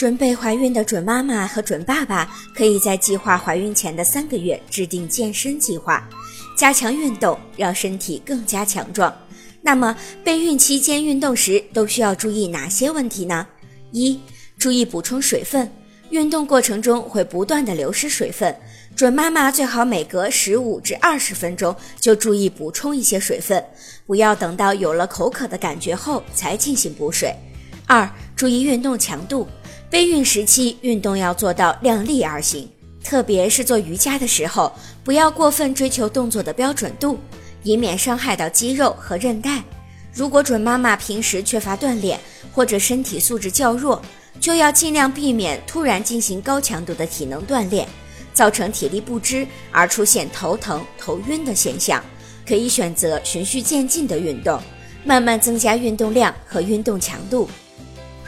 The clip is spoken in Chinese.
准备怀孕的准妈妈和准爸爸，可以在计划怀孕前的三个月制定健身计划，加强运动，让身体更加强壮。那么，备孕期间运动时都需要注意哪些问题呢？一、注意补充水分。运动过程中会不断的流失水分，准妈妈最好每隔十五至二十分钟就注意补充一些水分，不要等到有了口渴的感觉后才进行补水。二、注意运动强度，备孕时期运动要做到量力而行，特别是做瑜伽的时候，不要过分追求动作的标准度，以免伤害到肌肉和韧带。如果准妈妈平时缺乏锻炼或者身体素质较弱，就要尽量避免突然进行高强度的体能锻炼，造成体力不支而出现头疼、头晕的现象。可以选择循序渐进的运动，慢慢增加运动量和运动强度。